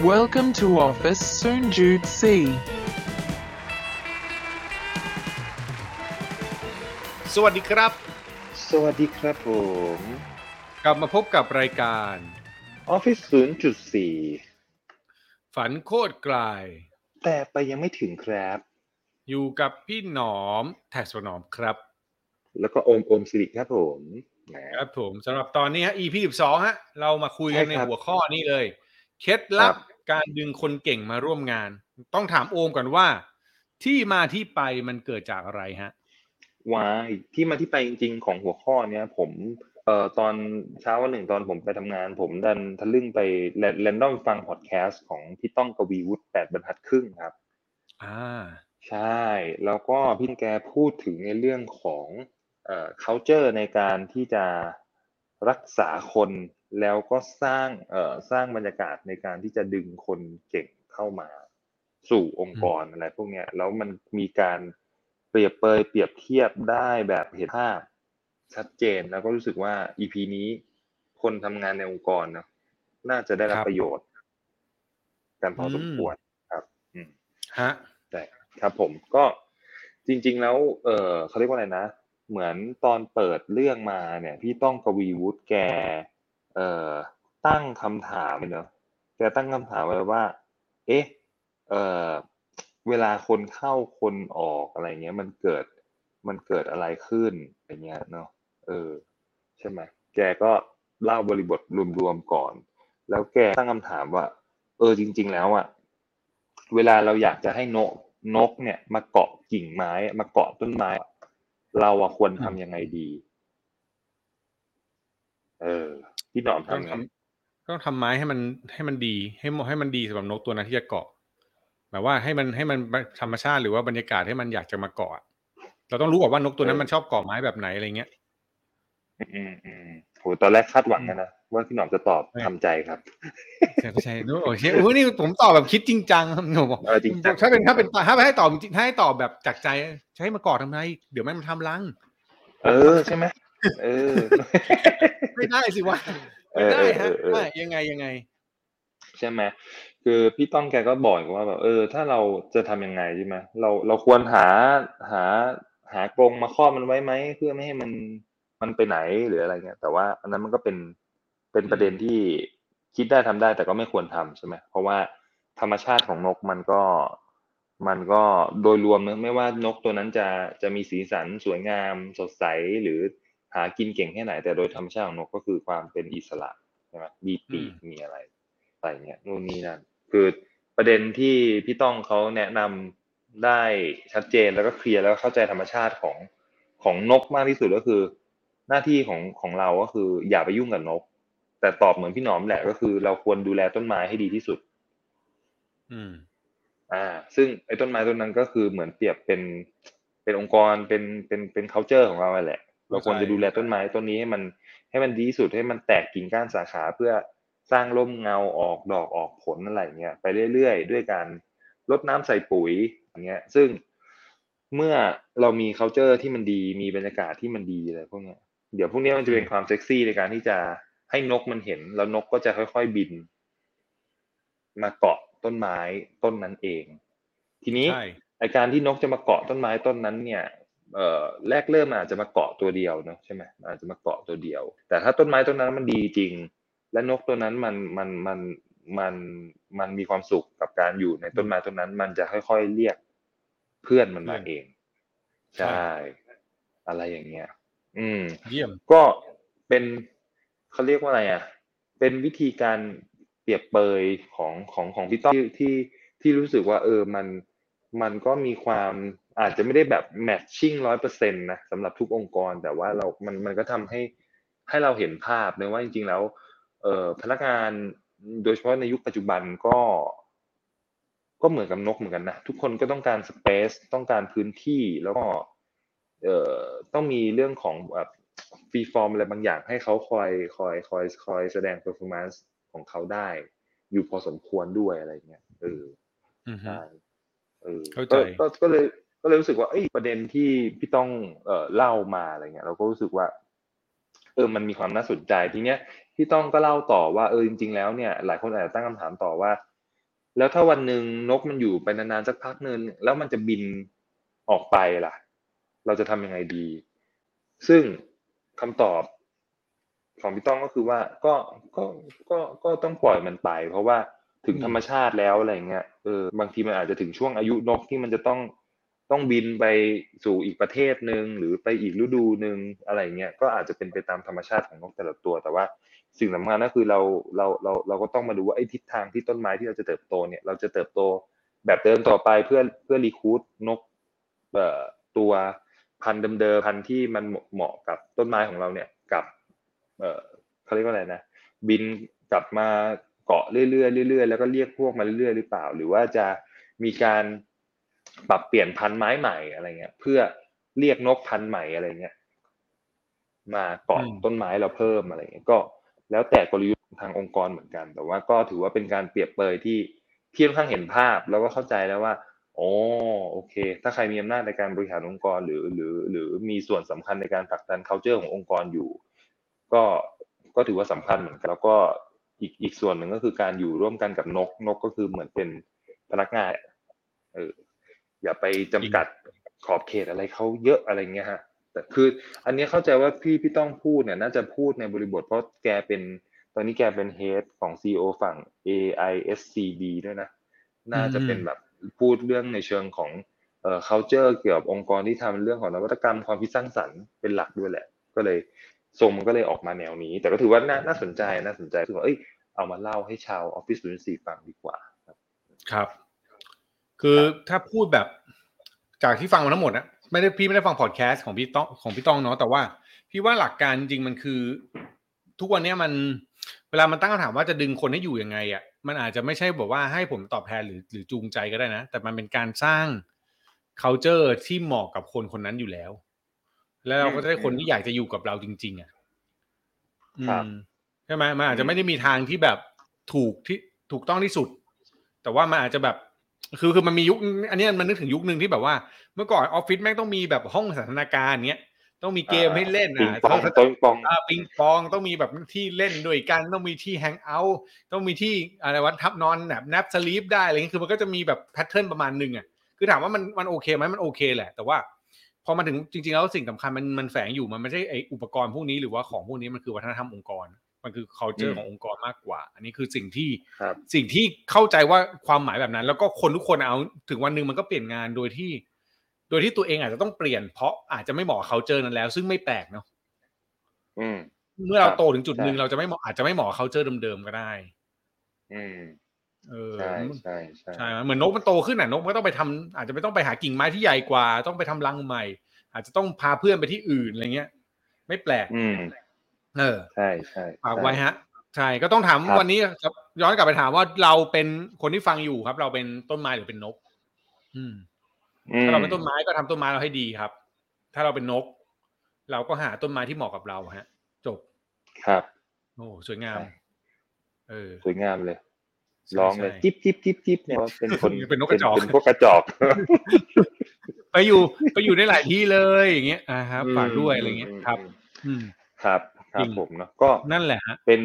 Welcome to office soon Jude C. สวัสดีครับ สวัสดีครับผม กลับมาพบกับรายการ Office 0.4 ฝันโคตรไกลแต่ไปยังไม่ถึงครับ อยู่กับพี่หนอมแท็กสวนอมครับแล้วก็โอมโอมสิริครับผมแหมครับผมสำหรับตอนนี้ฮะ EP 12ฮะเรามาคุยกันใช่ในครับ หัวข้อนี้เลย เคล็ดลับครับการดึงคนเก่งมาร่วมงาน ต้องถามโอมก่อนว่า ที่มาที่ไปมันเกิดจากอะไรฮะวายที่มาที่ไปจริงๆของหัวข้อเนี้ยผมเอ่อตอนเช้าวันหนึ่งตอนผมไปทำงาน ผมดันทะลึ่งไปแรนดอมฟังพอดแคสต์ของพี่ต้องกวีวุฒิแปดบรรทัดครึ่งครับอ่าใช่ แล้วก็พี่แกพูดถึงในเรื่องของเอ่อ culture ในการที่จะ รักษาคนแล้วก็สร้างเอ่อสร้างบรรยากาศในการที่จะดึงคนเก่งเข้ามา สู่องค์กรอะไรพวกเนี้ยแล้วมันมีการเปรียบเปยเปรียบเทียบได้แบบเห็นภาพชัดเจนแล้วก็รู้สึกว่า EP นี้คนทำงานในองค์กรนะน่าจะได้รับครับประโยชน์กันพอสมอืมควรครับอืมฮะแต่ครับผมก็จริง ๆ แล้ว เออเขาเรียกว่าอะไรนะ เหมือนตอนเปิดเรื่องมาเนี่ย พี่ต้องกวีวุฒิแก เอ่อตั้งคำถามเนอะแกตั้งคำถามไว้ว่า เอ๊ะเออเวลาคนเข้าคนออกอะไรเงี้ย มันเกิดมันเกิดอะไรขึ้นอย่างเงี้ยเนาะเออ ใช่ไหมแกก็เล่าบริบทรวมๆก่อน แล้วแกตั้งคำถามว่า เออจริง ๆ แล้วอะเวลาเราอยากจะให้นกนกเนี่ย มาเกาะกิ่งไม้มาเกาะต้นไม้ เราอะควรทำยังไงดี เออ พี่หนอมต้องทำไงทำต้องทำไม้ให้มันให้มันดี ให้มันให้มันดีสำหรับนกตัวนั้นที่จะเกาะหมายว่าให้มันให้มันธรรมชาติหรือว่าบรรยากาศให้มันอยากจะมาเกาะเราต้องรู้ก่อนว่านกตัวนั้นมันชอบเกาะไม้แบบไหนอะไรเงี้ย อืมอืมโหตอนแรกคาดหวังนะนะ ว่าพี่หนอมจะตอบไม่ทำใจครับใช่ไม่ใช่โอ้โหโอ้ยนี่ผมตอบแบบคิดจริงจังครับหนูบอกเออจริงจังถ้าเป็นถ้าเป็นถ้าให้ตอบจริงถ้าให้ตอบแบบจากใจ ใช้มากอดทำไมเดี๋ยวแม่งมันทำรัง เออใช่ไหมเออ ไม่ได้สิวะเอไม่อได้เออฮะเออว่ายังไงยังไง ใช่ไหมคือพี่ต้องแกก็บอกว่าแบบเออ ถ้าเราจะทำยังไงใช่ไหมเราเราควรหาหาหากรงมาครอบมันไว้ไหมเพื่อไม่ให้มันมันไปไหนหรืออะไรเงี้ยแต่ว่าอันนั้นมันก็เป็น เป็นประเด็นที่คิดได้ทำได้แต่ก็ไม่ควรทำใช่ไหมเพราะว่าธรรมชาติของนกมันก็มันก็โดยรวมนะไม่ว่านกตัวนั้นจะจะมีสีสันสวยงามสดใสหรือหากินเก่งแค่ไหน แต่โดยธรรมชาติของนกก็คือความเป็นอิสระใช่ไหมมีปีกมีอะไรอะไรเงี้ยนู่นนี่นั่นคือประเด็นที่พี่ต้องเขาแนะนำได้ชัดเจนแล้วก็เคลียร์แล้วก็เข้าใจธรรมชาติของของนกมากที่สุดก็คือ หน้าที่ของของเราก็คือ อย่าไปยุ่งกับนก แต่ตอบเหมือนพี่หนอมแหละก็คือ เราควรดูแลต้นไม้ให้ดีที่สุด อืม อ่า ซึ่งไอ้ต้นไม้ต้นนั้นก็คือเหมือนเปรียบเป็นเป็นองค์กรเป็นเป็นเป็น culture ของเราแหละ เราควรจะดูแลต้นไม้ต้นนี้ให้มันให้มันดีที่สุดให้มันแตกกิ่งก้านสาขาเพื่อสร้างร่มเงาออกดอกออกผลอะไรเงี้ยไปเรื่อยๆ ด้วยการลดน้ำใส่ปุ๋ยอย่างเงี้ย ซึ่งเมื่อเรามี culture ที่มันดีมีบรรยากาศที่มันดีอะไรพวกเนี้ยเดี๋ยวพวกเนี้ยมันจะเป็นความเซ็กซี่ในการที่จะ ให้นกมันเห็น แล้วนกก็จะค่อยๆบิน มาเกาะต้นไม้ต้นนั้นเอง ทีนี้ใช่ไอการที่นกจะมาเกาะต้นไม้ต้นนั้นเนี่ยเอ่อแรกเริ่มมันอาจจะมาเกาะตัวเดียวเนอะใช่ไหมอาจจะมาเกาะตัวเดียว แต่ถ้าต้นไม้ต้นนั้นมันดีจริง และนกตัวนั้นมันมันมันมันมันมีความสุขกับการอยู่ในต้นไม้ต้นนั้น มันจะค่อยๆเรียกเพื่อนมันมาเอง ใช่ อะไรอย่างเงี้ย อืม เยี่ยม ก็เป็น เขาเรียกว่าอะไรอะ เป็นวิธีการเปรียบเปยของของของพี่ต้อมที่ที่ที่รู้สึกว่าเออมันมันก็มีความอาจจะไม่ได้แบบ matching ร้อยเปอร์เซ็นต์นะสำหรับทุกองค์กร แต่ว่าเรา มันมันก็ทำให้ให้เราเห็นภาพเลยว่าจริง ๆ แล้วเออพนักงานโดยเฉพาะในยุคปัจจุบันก็ ก็เหมือนกับนกเหมือนกันนะทุกคนก็ต้องการ space ต้องการพื้นที่แล้วก็เอ่อต้องมีเรื่องของแบบ freeform อะไรบางอย่างให้เขาคอยคอยคอยคอยแสดงเ e อร์ฟอร์แมนซ์ของเขาได้ อยู่พอสมควรด้วยอะไรเงี้ยเอออือฮึใช่เออเข้าใจก็ก็ก็เลยก็เลยรู้สึกว่าเอ้ยประเด็นที่พี่ต้องเอ่อเล่ามาอะไรเงี้ย เราก็รู้สึกว่า เออมันมีความน่าสนใจทีเนี้ยพี่ต้องก็เล่าต่อว่าเออจริง ๆ แล้วเนี่ย หลายคนอาจจะตั้งคำถามต่อว่า แล้วถ้าวันหนึ่งนกมันอยู่ไปนานๆสักพักหนึ่งแล้วมันจะบินออกไปล่ะ เราจะทำยังไงดี ซึ่ง คำตอบของพี่ต้องก็คือว่าก็ก็ก็ก็ต้องปล่อยมันไป เพราะว่าถึงธรรมชาติแล้วอะไรเงี้ยเออบางทีมันอาจจะถึงช่วงอายุนกที่มันจะต้องต้องบินไปสู่อีกประเทศหนึ่งหรือไปอีกฤดูหนึ่งอะไรเงี้ยก็อาจจะเป็นไปตามธรรมชาติของนกแต่ละตัว แต่ว่าสิ่งสำคัญก็คือเราเราเราเราก็ต้องมาดูว่าไอ้ทิศทางที่ต้นไม้ที่เราจะเติบโตเนี่ยเราจะเติบโตแบบเดิมต่อไปเพื่อเพื่อรีคูดนกเอ่อตัว พันธุ์เดิมๆพันธุ์ที่มันเหมาะกับต้นไม้ของเราเนี่ยกับเอ่อเขาเรียกว่าอะไรนะบินกลับมาเกาะเรื่อยๆเรื่อยๆแล้วก็เรียกพวกมาเรื่อยๆหรือเปล่า หรือว่าจะมีการปรับเปลี่ยนพันธุ์ไม้ใหม่อะไรเงี้ย เพื่อเรียกนกพันธุ์ใหม่อะไรเงี้ยมาเกาะต้นไม้เราเพิ่มอะไรเงี้ยก็ แล้วแต่กลยุทธ์ทางองค์กรเหมือนกัน แต่ว่าก็ถือว่าเป็นการเปรียบเปยที่ที่ค่อนข้างเห็นภาพ แล้วก็เข้าใจแล้วว่า โอ้โอเค ถ้าใครมีอำนาจในการบริหารองค์กรหรือหรือหรือมีส่วนสำคัญในการผลักดัน culture ขององค์กรอยู่ ก็ก็ถือว่าสำคัญเหมือนกันแล้วก็อีกอีกส่วนหนึ่งก็คือการอยู่ร่วมกันกับนกนกก็คือเหมือนเป็นพนักงานเอออย่าไปจำกัดขอบเขตอะไรเขาเยอะอะไรเงี้ยฮะแต่คือ อันนี้เข้าใจว่าพี่พี่ต้องพูดเนี่ย น่าจะพูดในบริบทเพราะแกเป็นตอนนี้แกเป็นเฮดของ CEO ฝั่ง AISCB ด้วยนะ น่าจะเป็นแบบ พูดเรื่องในเชิงของเอ่อ culture เกี่ยวกับองค์กรที่ทำเรื่องของนวัตกรรมความคิดสร้างสรรค์เป็นหลักด้วยแหละ ก็เลยทรงมันก็เลยออกมาแนวนี้ แต่ก็ถือว่าน่าสนใจน่าสนใจคือว่าเอ้ยเอามาเล่าให้ชาวออฟฟิศศูนย์สี่ฟังดีกว่าครับ ครับ คือถ้าพูดแบบจากที่ฟังมาทั้งหมดนะไม่ได้พี่ไม่ได้ฟังพอดแคสต์ของพี่ต้องของพี่ต้องเนาะแต่ว่า พี่ว่าหลักการจริงมันคือ ทุกวันนี้มัน เวลามันตั้งคำถามว่าจะดึงคนให้อยู่ยังไงอะ มันอาจจะไม่ใช่บอกว่าให้ผมตอบแทนหรือหรือจูงใจก็ได้นะ แต่มันเป็นการสร้าง culture ที่เหมาะกับคนคนนั้นอยู่แล้ว แล้วเราก็จะได้คนที่อยากจะอยู่กับเราจริง ๆอะครับอืมใช่ไหมมันอาจจะไม่ได้มีทางที่แบบถูกที่ถูกต้องที่สุด แต่ว่ามันอาจจะแบบคือคือมันมียุค อันนี้มันนึกถึงยุคหนึ่งที่แบบว่า เมื่อก่อนออฟฟิศแม่งต้องมีแบบห้องสันทนาการเนี้ย ต้องมีเกมให้เล่นปิงอะปองถ้าต้นปองอ่าปิงปองต้องมีแบบที่เล่นด้วยกัน ต้องมีที่แฮงเอาท์ต้องมีที่อะไรวัทับนอนแบบแนบสลีปได้อะไรเงี้ยคือมันก็จะมีแบบแพทเทิร์นประมาณหนึ่งอะคือถามว่ามันมันโอเคไหมมันโอเคแหละ แต่ว่า พอมาถึงจริง ๆ แล้วสิ่งสำคัญมันมันแฝงอยู่มันไม่ใช่ไออุปกรณ์พวกนี้หรือว่าของพวกนี้มันคือวัฒนธรรมองค์กร มันคือ culture อืมขององค์กรมากกว่า อันนี้คือสิ่งที่ครับสิ่งที่เข้าใจว่าความหมายแบบนั้น แล้วก็คนทุกคนเอาถึงวันหนึ่งมันก็เปลี่ยนงานโดยที่ โดยที่ตัวเองอาจจะต้องเปลี่ยนเพราะอาจจะไม่เหมาะกับ culture นั้นแล้ว ซึ่งไม่แปลกเนาะอืมเมื่อเราครับโตถึงจุดหนึ่งใช่เราจะไม่เหมาะอาจจะไม่เหมาะกับ culture เดิมๆก็ได้ อืมเออใช่ใช่ใช่ใช่เหมือนนกมันโตขึ้นอะนกมันก็ต้องไปทำอาจจะไม่ต้องไปหากิ่งไม้ที่ใหญ่กว่า ต้องไปทำรังใหม่ อาจจะต้องพาเพื่อนไปที่อื่นอะไรเงี้ย ไม่แปลกอืมเออใช่ใช่ฝากไว้ฮะใช่ก็ต้องถามครับวันนี้ครับย้อนกลับไปถามว่าเราเป็นคนที่ฟังอยู่ครับ เราเป็นต้นไม้หรือเป็นนก อืมอืม ถ้าเราเป็นต้นไม้ก็ทำต้นไม้เราให้ดีครับ ถ้าเราเป็นนก เราก็หาต้นไม้ที่เหมาะกับเราฮะ จบครับ โอ้สวยงามใช่เออ สวยงามเลยใช่ร้องเลยใช่จิ๊บจิ๊บจิ๊บจิ๊บเนี่ยว่าเป็นคนเป็นนกกระจอกเป็นพวกกระจอก ไปอยู่ไปอยู่ในหลายที่เลยอย่างเงี้ยอ่าครับอืมฝากด้วยอะไรเงี้ยอืมครับอืมครับ ครับจริงผมเนาะก็นั่นแหละฮะ เป็น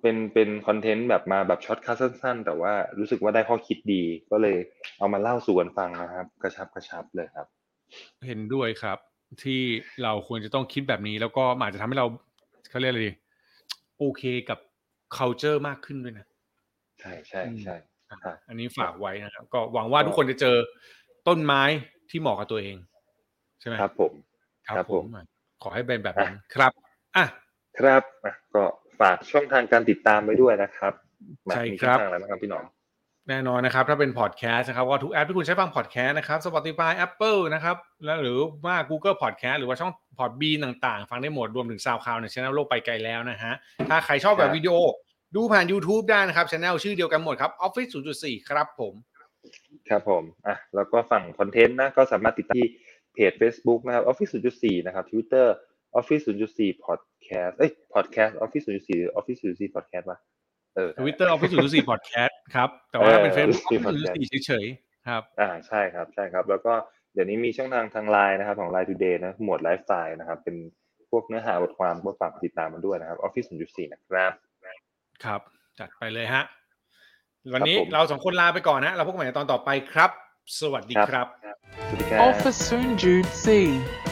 เป็นเป็น content แบบมาแบบ shortcut สั้น ๆ แต่ว่ารู้สึกว่าได้ข้อคิดดีก็เลยเอามาเล่าสู่กันฟังนะครับ กระชับกระชับเลยครับ เห็นด้วยครับ ที่เราควรจะต้องคิดแบบนี้ แล้วก็มันอาจจะทำให้เราเขาเรียกอะไรดีโอเคกับ culture มากขึ้นด้วยนะ ใช่ใช่ใช่ครับอันนี้ฝากไว้นะครับ ก็หวังว่าทุกคนจะเจอต้นไม้ที่เหมาะกับตัวเอง ใช่ไหมครับผม ครับผม ขอให้เป็นแบบนั้นครับ อะ ครับอะก็ฝากช่องทางการติดตามไว้ด้วยนะครับใช่มีครับช่องทางอะไรบ้างครับพี่หนอมแน่นอนนะครับ ถ้าเป็นพอดแคสต์นะครับว่าทุกแอปที่คุณใช้ฟังพอดแคสต์นะครับ Spotify Apple นะครับแล้วหรือว่า Google Podcast หรือว่าช่อง Podbean ต่างๆ ฟังได้หมดรวมถึง SoundCloud ในช่องโลกไปไกลแล้วนะฮะ ถ้าใครชอบแบครับบวิดีโอดูผ่าน YouTube ได้นะครับช่องชื่อเดียวกันหมดครับ Office 0.4 ครับผม ครับผมอะแล้วก็ฝั่ง content นะก็สามารถติดตามที่เพจ Facebook นะครับ Office 0.4 นะครับ Twitter Office 0.4 Podcast เอ้ย Podcast Office 0.4 Office 0.4 Podcast ป่ะเออ Twitter Office 0.4 Podcast ครับ แต่ว่าเป็นเฟซบุ๊ก Office 0.4 เฉยๆครับ อ่าใช่ครับ ใช่ครับ แล้วก็เดี๋ยวนี้มีช่องทางทางไลน์นะครับของ Line Today นะ หมวดไลฟ์สไตล์นะครับ เป็นพวกเนื้อหาบทความก็ฝากติดตามมาด้วยนะครับ Office 0.4 นะครับ ครับ จัดไปเลยฮะ วันนี้เราสองคนลาไปก่อนนะ เราพบกันใหม่ตอนต่อไปครับ สวัสดีครับ Office 0.4